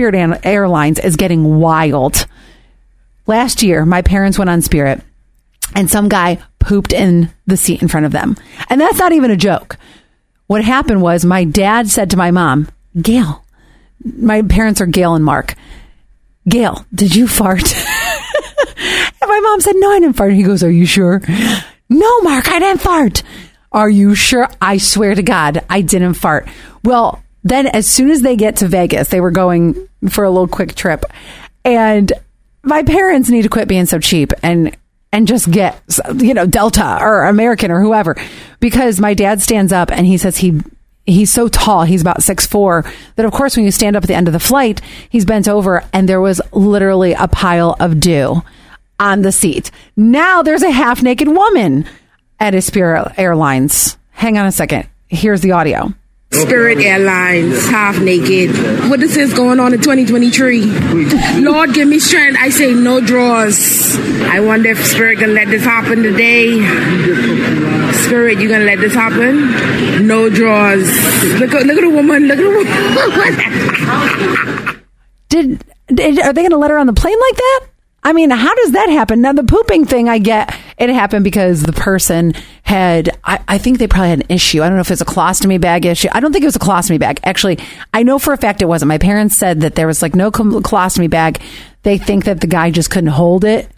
Spirit Airlines is getting wild. Last year, my parents went on Spirit and some guy pooped in the seat in front of them. And that's not even a joke. What happened was my dad said to my mom, Gail, my parents are Gail and Mark. Gail, did you fart? and my mom said, No, I didn't fart. He goes, Are you sure? No, Mark, I didn't fart. Are you sure? I swear to God, I didn't fart. Well, then as soon as they get to Vegas, they were going for a little quick trip. And my parents need to quit being so cheap and and just get you know Delta or American or whoever. Because my dad stands up and he says he he's so tall. He's about six four that of course when you stand up at the end of the flight he's bent over and there was literally a pile of dew on the seat. Now there's a half naked woman at Spirit Airlines. Hang on a second. Here's the audio Spirit Airlines, half naked. What this is going on in 2023? Lord, give me strength. I say no draws. I wonder if Spirit gonna let this happen today. Spirit, you gonna let this happen? No draws. Look at look at the woman. Look at the woman. did, did are they gonna let her on the plane like that? I mean, how does that happen? Now, the pooping thing, I get it happened because the person had, I, I, think they probably had an issue. I don't know if it's a colostomy bag issue. I don't think it was a colostomy bag. Actually, I know for a fact it wasn't. My parents said that there was like no colostomy bag. They think that the guy just couldn't hold it,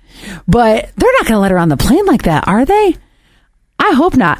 but they're not going to let her on the plane like that, are they? I hope not.